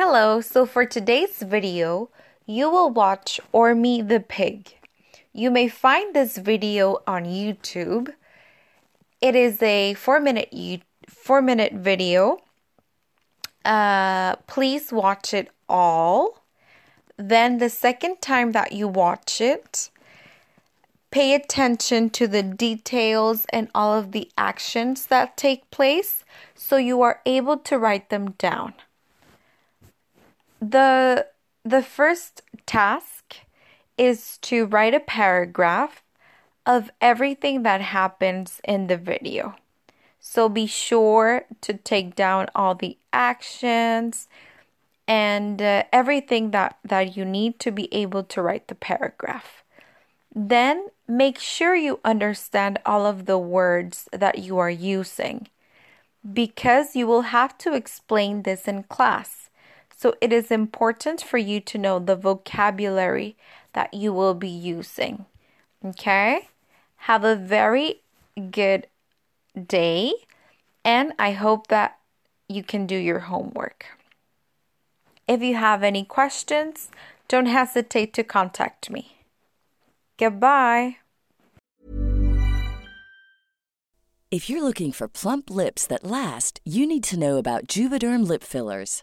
Hello, so for today's video, you will watch Ormie the Pig. You may find this video on YouTube. It is a 4 minute 4 minute video. Uh, please watch it all. Then the second time that you watch it, pay attention to the details and all of the actions that take place so you are able to write them down. The the first task is to write a paragraph of everything that happens in the video. So be sure to take down all the actions and uh, everything that, that you need to be able to write the paragraph. Then make sure you understand all of the words that you are using because you will have to explain this in class. So it is important for you to know the vocabulary that you will be using. Okay? Have a very good day, and I hope that you can do your homework. If you have any questions, don't hesitate to contact me. Goodbye. If you're looking for plump lips that last, you need to know about Juvederm lip fillers.